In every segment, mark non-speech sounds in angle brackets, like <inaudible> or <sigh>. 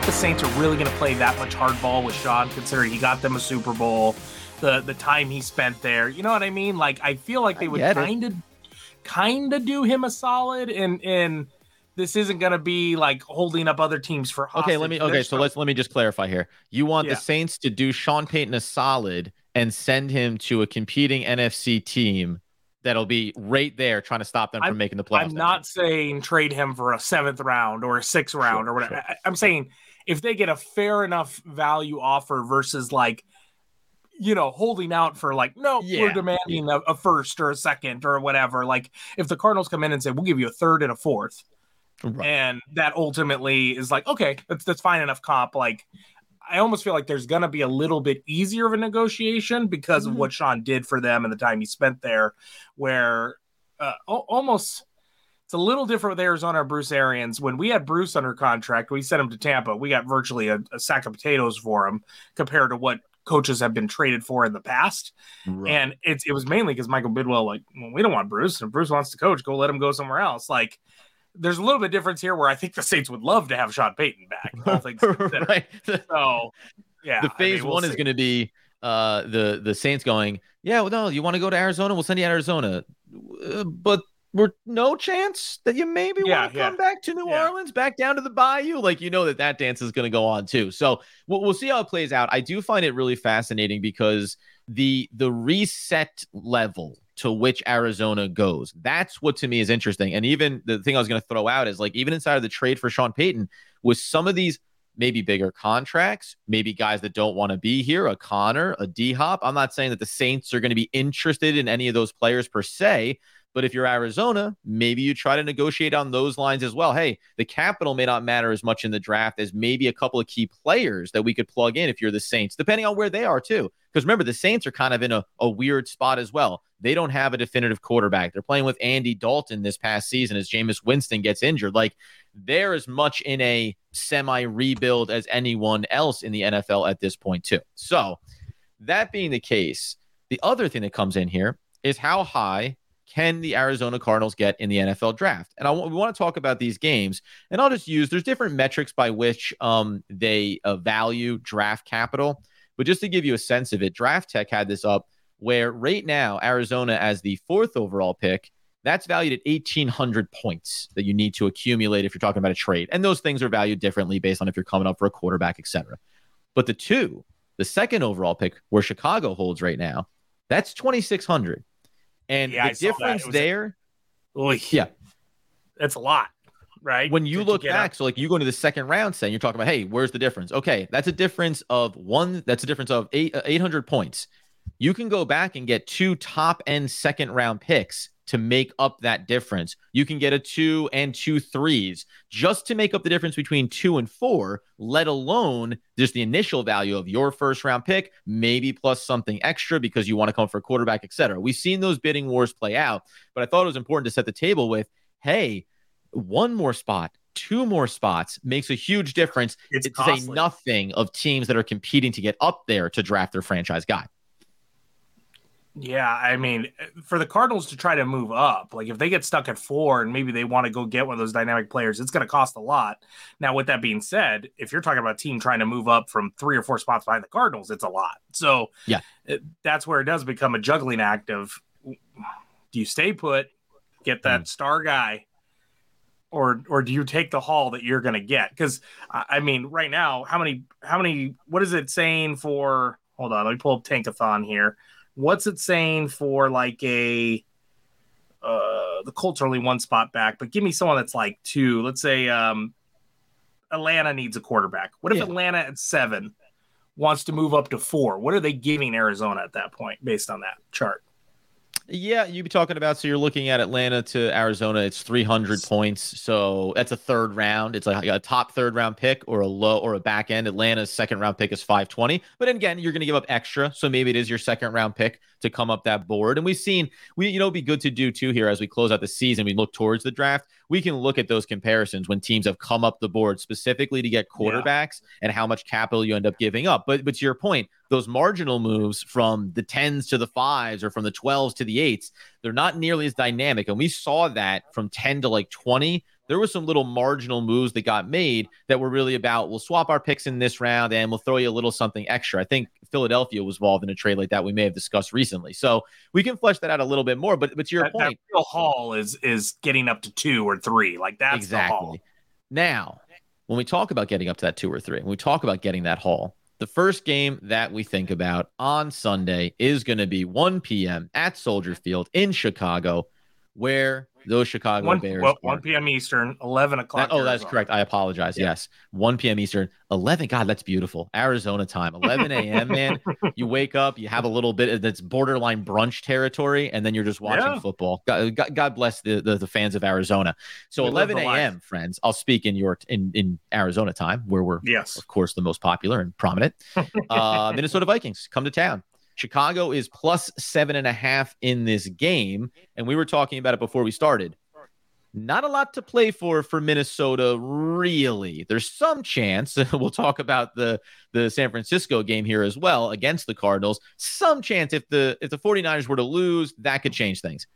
Think the Saints are really going to play that much hardball with Sean, considering he got them a Super Bowl, the the time he spent there? You know what I mean? Like, I feel like they would kind of, kind of do him a solid, and and this isn't going to be like holding up other teams for. Okay, let me. Okay, They're so let's let me just clarify here. You want Yeah. the Saints to do Sean Payton a solid and send him to a competing NFC team that'll be right there trying to stop them from I'm- making the playoffs. I'm not saying trade him for a seventh round or a sixth round or whatever. sure. I'm saying if they get a fair enough value offer versus like, you know, holding out for like, no, Yeah. we're demanding a, a first or a second or whatever. Like, if the Cardinals come in and say, we'll give you a third and a fourth. Right. and that ultimately is like, okay, that's that's fine enough comp. Like, I almost feel like there's gonna be a little bit easier of a negotiation because of Mhm. what Sean did for them and the time he spent there, where uh, al- almost it's a little different with Arizona and Bruce Arians. When we had Bruce under contract, we sent him to Tampa. We got virtually a, a sack of potatoes for him compared to what coaches have been traded for in the past. Right. And it's it was mainly because Michael Bidwill, like, well, we don't want Bruce. If Bruce wants to coach, go let him go somewhere else. Like, there's a little bit difference here where I think the Saints would love to have Sean Payton back. considered. <laughs> right. So, yeah, the I phase mean, we'll one is going to be uh the the Saints going, yeah, well, no, you want to go to Arizona? We'll send you to Arizona, Uh, but we're no chance that you maybe Yeah, want to yeah. come back to New Yeah. Orleans, back down to the Bayou. Like you know that that dance is going to go on too. So we'll, we'll see how it plays out. I do find it really fascinating because the the reset level to which Arizona goes. That's what to me is interesting. And even the thing I was going to throw out is like even inside of the trade for Sean Payton with some of these maybe bigger contracts, maybe guys that don't want to be here, a Conner, a D Hop. I'm not saying that the Saints are going to be interested in any of those players per se, but if you're Arizona, maybe you try to negotiate on those lines as well. Hey, the capital may not matter as much in the draft as maybe a couple of key players that we could plug in if you're the Saints, depending on where they are too. Because remember, the Saints are kind of in a, a weird spot as well. They don't have a definitive quarterback. They're playing with Andy Dalton this past season as Jameis Winston gets injured. Like they're as much in a semi rebuild as anyone else in the NFL at this point, too. So, that being the case, the other thing that comes in here is how high can the Arizona Cardinals get in the NFL draft? And I w- we want to talk about these games, and I'll just use there's different metrics by which um, they uh, value draft capital. But just to give you a sense of it, DraftTek had this up where right now Arizona as the fourth overall pick that's valued at 1800 points that you need to accumulate if you're talking about a trade and those things are valued differently based on if you're coming up for a quarterback etc but the two the second overall pick where chicago holds right now that's 2600 and Yeah, the that. difference there Oy, yeah. That's a lot, right? when you To- look back so like you go into the second round saying you're talking about hey where's the difference? Okay that's a difference of one that's a difference of eight, uh, 800 points. You can go back and get two top end second round picks to make up that difference. You can get a two and two threes just to make up the difference between two and four, let alone just the initial value of your first round pick, maybe plus something extra because you want to come for a quarterback, et cetera. We've seen those bidding wars play out, but I thought it was important to set the table with hey, one more spot, two more spots makes a huge difference. It's to say nothing of teams that are competing to get up there to draft their franchise guy. Yeah, I mean, for the Cardinals to try to move up, like if they get stuck at four and maybe they want to go get one of those dynamic players, it's going to cost a lot. Now, with that being said, if you're talking about a team trying to move up from three or four spots behind the Cardinals, it's a lot. So, Yeah. it, that's where it does become a juggling act of do you stay put, get that mm. star guy, or or do you take the haul that you're going to get? Because I mean, right now, how many how many what is it saying for? Hold on, let me pull up Tankathon here. What's it saying for like a uh the Colts are only one spot back, but give me someone that's like two. Let's say um Atlanta needs a quarterback. What if Yeah. Atlanta at seven wants to move up to four? What are they giving Arizona at that point based on that chart? Yeah, you'd be talking about. So you're looking at Atlanta to Arizona. It's 300 points. So that's a third round. It's like a top third round pick or a low or a back end. Atlanta's second round pick is 520. But again, you're going to give up extra. So maybe it is your second round pick to come up that board. And we've seen, we you know, it'd be good to do too here as we close out the season. We look towards the draft. We can look at those comparisons when teams have come up the board specifically to get quarterbacks and how much capital you end up giving up. But but to your point, those marginal moves from the 10s to the 5s or from the 12s to the 8s, they're not nearly as dynamic. And we saw that from 10 to like 20. There was some little marginal moves that got made that were really about we'll swap our picks in this round and we'll throw you a little something extra. I think Philadelphia was involved in a trade like that we may have discussed recently. So we can flesh that out a little bit more. But but to your that, that point, real haul is is getting up to two or three. Like that's the haul. exactly. Now, when we talk about getting up to that two or three, when we talk about getting that haul, the first game that we think about on Sunday is going to be 1 p.m. at Soldier Field in Chicago, where those Chicago One, Bears. well, are. 1 p.m. Eastern, 11 o'clock. That- oh, that's correct. I apologize. Yeah. Yes. 1 p.m. Eastern, 11. God, that's beautiful. Arizona time, 11 a.m., man. <laughs> you wake up, you have a little bit of that's borderline brunch territory, and then you're just watching Yeah. football. God, God, God bless the, the, the fans of Arizona. So We 11 a.m., friends. I'll speak in your in, in Arizona time, where we're, Yes. of course, the most popular and prominent. <laughs> Uh, Minnesota Vikings come to town. Chicago is plus seven and a half in this game. And we were talking about it before we started. Not a lot to play for for Minnesota, really. There's some chance. <laughs> We'll talk about the the San Francisco game here as well against the Cardinals. Some chance if the if the 49ers were to lose, that could change things.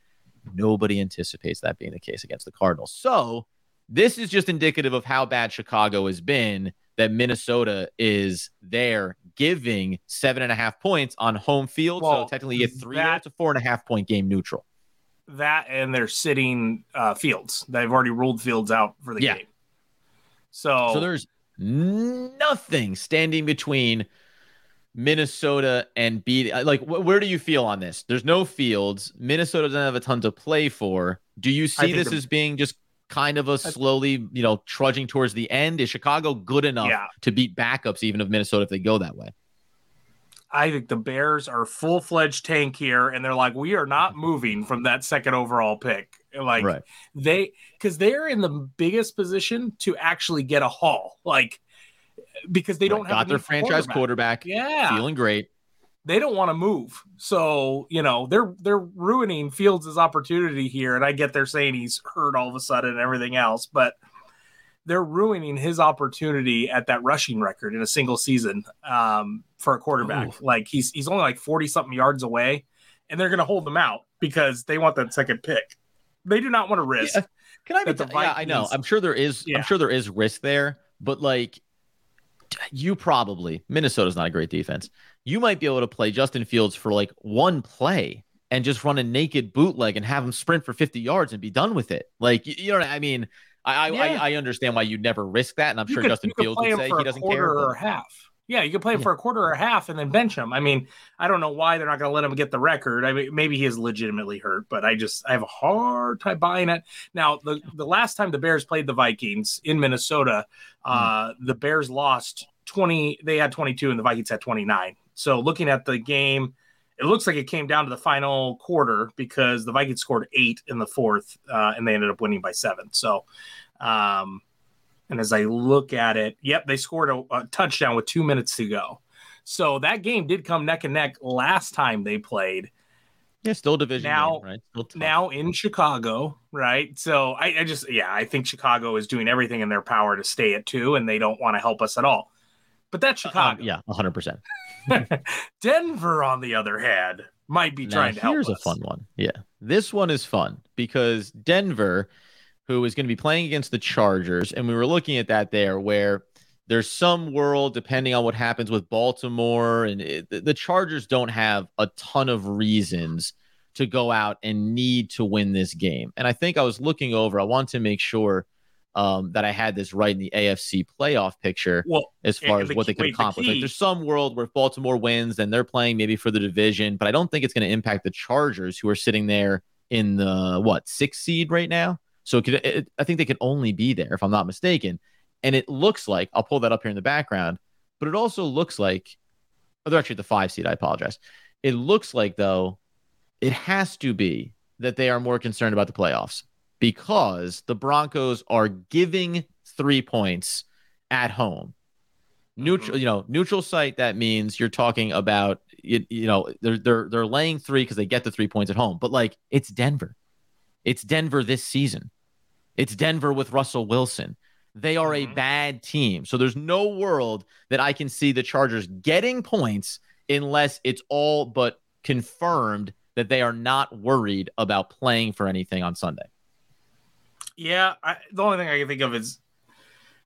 Nobody anticipates that being the case against the Cardinals. So this is just indicative of how bad Chicago has been that Minnesota is there giving seven and a half points on home field. Well, so technically you get three that- to four and a half point game neutral. That and they're sitting uh, Fields. They've already ruled Fields out for the Yeah. game. So, So there's nothing standing between Minnesota and beat. Like, wh- where do you feel on this? There's no fields. Minnesota doesn't have a ton to play for. Do you see this the- as being just kind of a slowly, you know, trudging towards the end? Is Chicago good enough Yeah. to beat backups even of Minnesota if they go that way? I think the Bears are full fledged tank here, and they're like, we are not <laughs> moving from that second overall pick. Like Right. they, because they're in the biggest position to actually get a haul, like because they don't Right. have got their franchise quarterback, Yeah, feeling great. They don't want to move. So, you know, they're they're ruining Fields' opportunity here. And I get they're saying he's hurt all of a sudden and everything else, but they're ruining his opportunity at that rushing record in a single season um, for a quarterback. Ooh. Like he's he's only like 40 something yards away, and they're gonna hold him out because they want that second pick. They do not want to risk. Yeah. Can I be? the yeah, I know. I'm sure there is. Yeah. I'm sure there is risk there, but like, you probably Minnesota's not a great defense. You might be able to play Justin Fields for like one play and just run a naked bootleg and have him sprint for 50 yards and be done with it. Like, you, you know what I mean? I I, Yeah. I I understand why you'd never risk that, and I'm You sure could- Justin Fields would say he doesn't care. or half. Yeah, you could play him Yeah. for a quarter or a half and then bench him. I mean, I don't know why they're not going to let him get the record. I mean, maybe he is legitimately hurt, but I just I have a hard time buying it. Now, the the last time the Bears played the Vikings in Minnesota, uh, the Bears lost twenty. They had twenty two, and the Vikings had twenty nine. So, looking at the game, it looks like it came down to the final quarter because the Vikings scored eight in the fourth, uh, and they ended up winning by seven. So. Um, and as I look at it, yep, they scored a, a touchdown with two minutes to go. So that game did come neck and neck last time they played. Yeah, still division Now- game, right? Still. Now in Chicago, right? So I, I just, yeah, I think Chicago is doing everything in their power to stay at two, and they don't want to help us at all. But that's Um, Chicago. yeah, 100. percent <laughs> Denver, on the other hand, might be Now, trying to help here's us. a fun one. Yeah. This one is fun because Denver, who is going to be playing against the Chargers, and we were looking at that there where there's some world, depending on what happens with Baltimore, and it, the Chargers don't have a ton of reasons to go out and need to win this game. And I think I was looking over, I want to make sure um, that I had this right in the AFC playoff picture Well, as far as the what they could wait, the accomplish. Like there's some world where Baltimore wins, and they're playing maybe for the division, but I don't think it's going to impact the Chargers, who are sitting there in the what sixth seed right now. So it could, it, I think they could only be there if I'm not mistaken. And it looks like I'll pull that up here in the background, but it also looks like oh, they're actually at the five seed. I apologize. It looks like though it has to be that they are more concerned about the playoffs because the Broncos are giving three points at home. Neutral, you know, neutral site. That means you're talking about you, you know they're they're they're laying three because they get the three points at home. But like it's Denver, it's Denver this season. It's Denver with Russell Wilson. They are a Mhm. bad team. So there's no world that I can see the Chargers getting points unless it's all but confirmed that they are not worried about playing for anything on Sunday. Yeah, I, the only thing I can think of is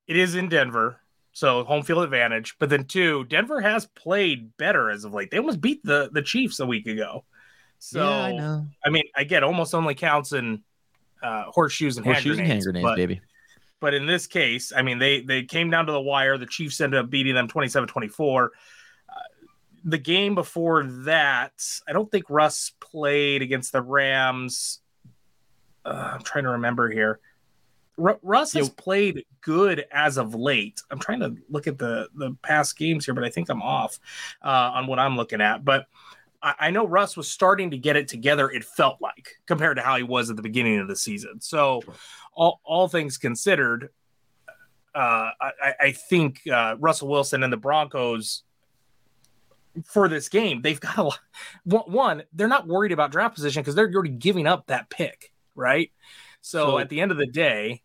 it is in Denver, so home field advantage. But then two, Denver has played better as of late. They almost beat the the Chiefs a week ago. So I, know. I mean, again, almost only counts in uh, horseshoes and Horseshoes and hand hand grenades. grenades, but, baby. but in this case, I mean, they they came down to the wire. The Chiefs ended up beating them 27-24. Uh, the game before that, I don't think Russ played against the Rams. Uh, I'm trying to remember here. Ru- Russ has played good as of late. I'm trying to look at the the past games here, but I think I'm off uh, on what I'm looking at. But I, I know Russ was starting to get it together. It felt like compared to how he was at the beginning of the season. So, all all things considered, uh, I, I- I think uh, Russell Wilson and the Broncos for this game, they've got a lot. One, one, they're not worried about draft position because they're already giving up that pick, right? So, So- at the end of the day,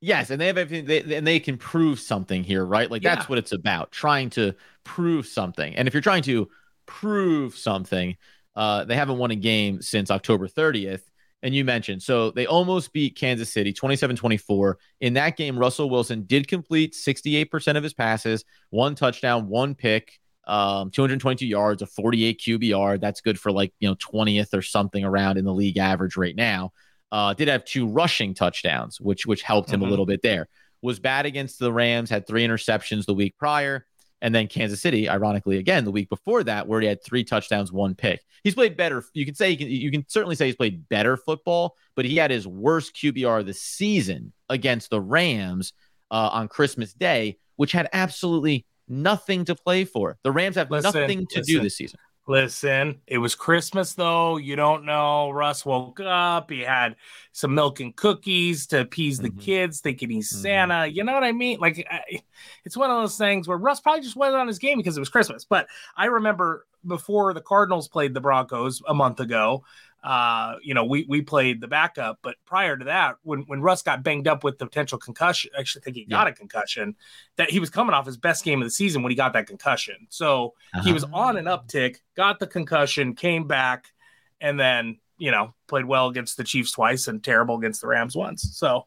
Yes, and they have everything, they, and they can prove something here, right? Like that's what it's about, trying to prove something. And if you're trying to prove something, uh, they haven't won a game since October 30th. And you mentioned, so they almost beat Kansas City 27 24. In that game, Russell Wilson did complete 68% of his passes, one touchdown, one pick, um, 222 yards, a 48 QBR. That's good for like, you know, 20th or something around in the league average right now. Uh, did have two rushing touchdowns, which which helped him Mhm. a little bit there. Was bad against the Rams, had three interceptions the week prior, and then Kansas City, ironically, again the week before that, where he had three touchdowns, one pick. He's played better. You can say you can, you can certainly say he's played better football, but he had his worst QBR of the season against the Rams uh, on Christmas Day, which had absolutely nothing to play for. The Rams have Listen, nothing to do this season. Listen, it was Christmas though. You don't know. Russ woke up. He had some milk and cookies to appease the Mhm. kids, thinking he's Mhm. Santa. You know what I mean? Like, I, it's one of those things where Russ probably just went on his game because it was Christmas. But I remember before the Cardinals played the Broncos a month ago. Uh, you know, we we played the backup, but prior to that, when when Russ got banged up with the potential concussion, I actually think he got a concussion. That he was coming off his best game of the season when he got that concussion. So he was on an uptick, got the concussion, came back, and then you know played well against the Chiefs twice and terrible against the Rams once. So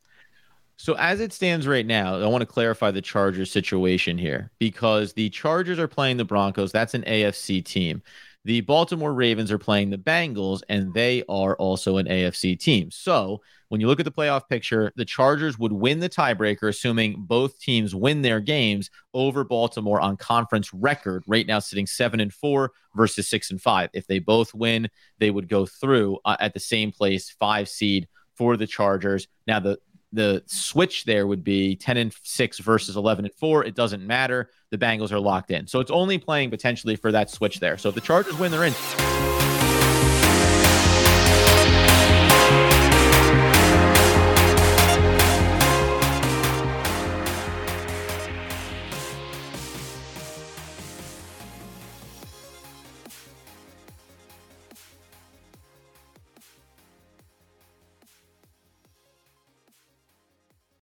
So as it stands right now, I want to clarify the Chargers situation here because the Chargers are playing the Broncos. That's an AFC team. The Baltimore Ravens are playing the Bengals, and they are also an AFC team. So when you look at the playoff picture, the Chargers would win the tiebreaker, assuming both teams win their games over Baltimore on conference record. Right now, sitting seven and four versus six and five. If they both win, they would go through uh, at the same place, five seed for the Chargers. Now the the switch there would be 10 and 6 versus 11 and 4 it doesn't matter. The bengals are locked in. So it's only playing potentially for that switch there. So if the chargers win they're in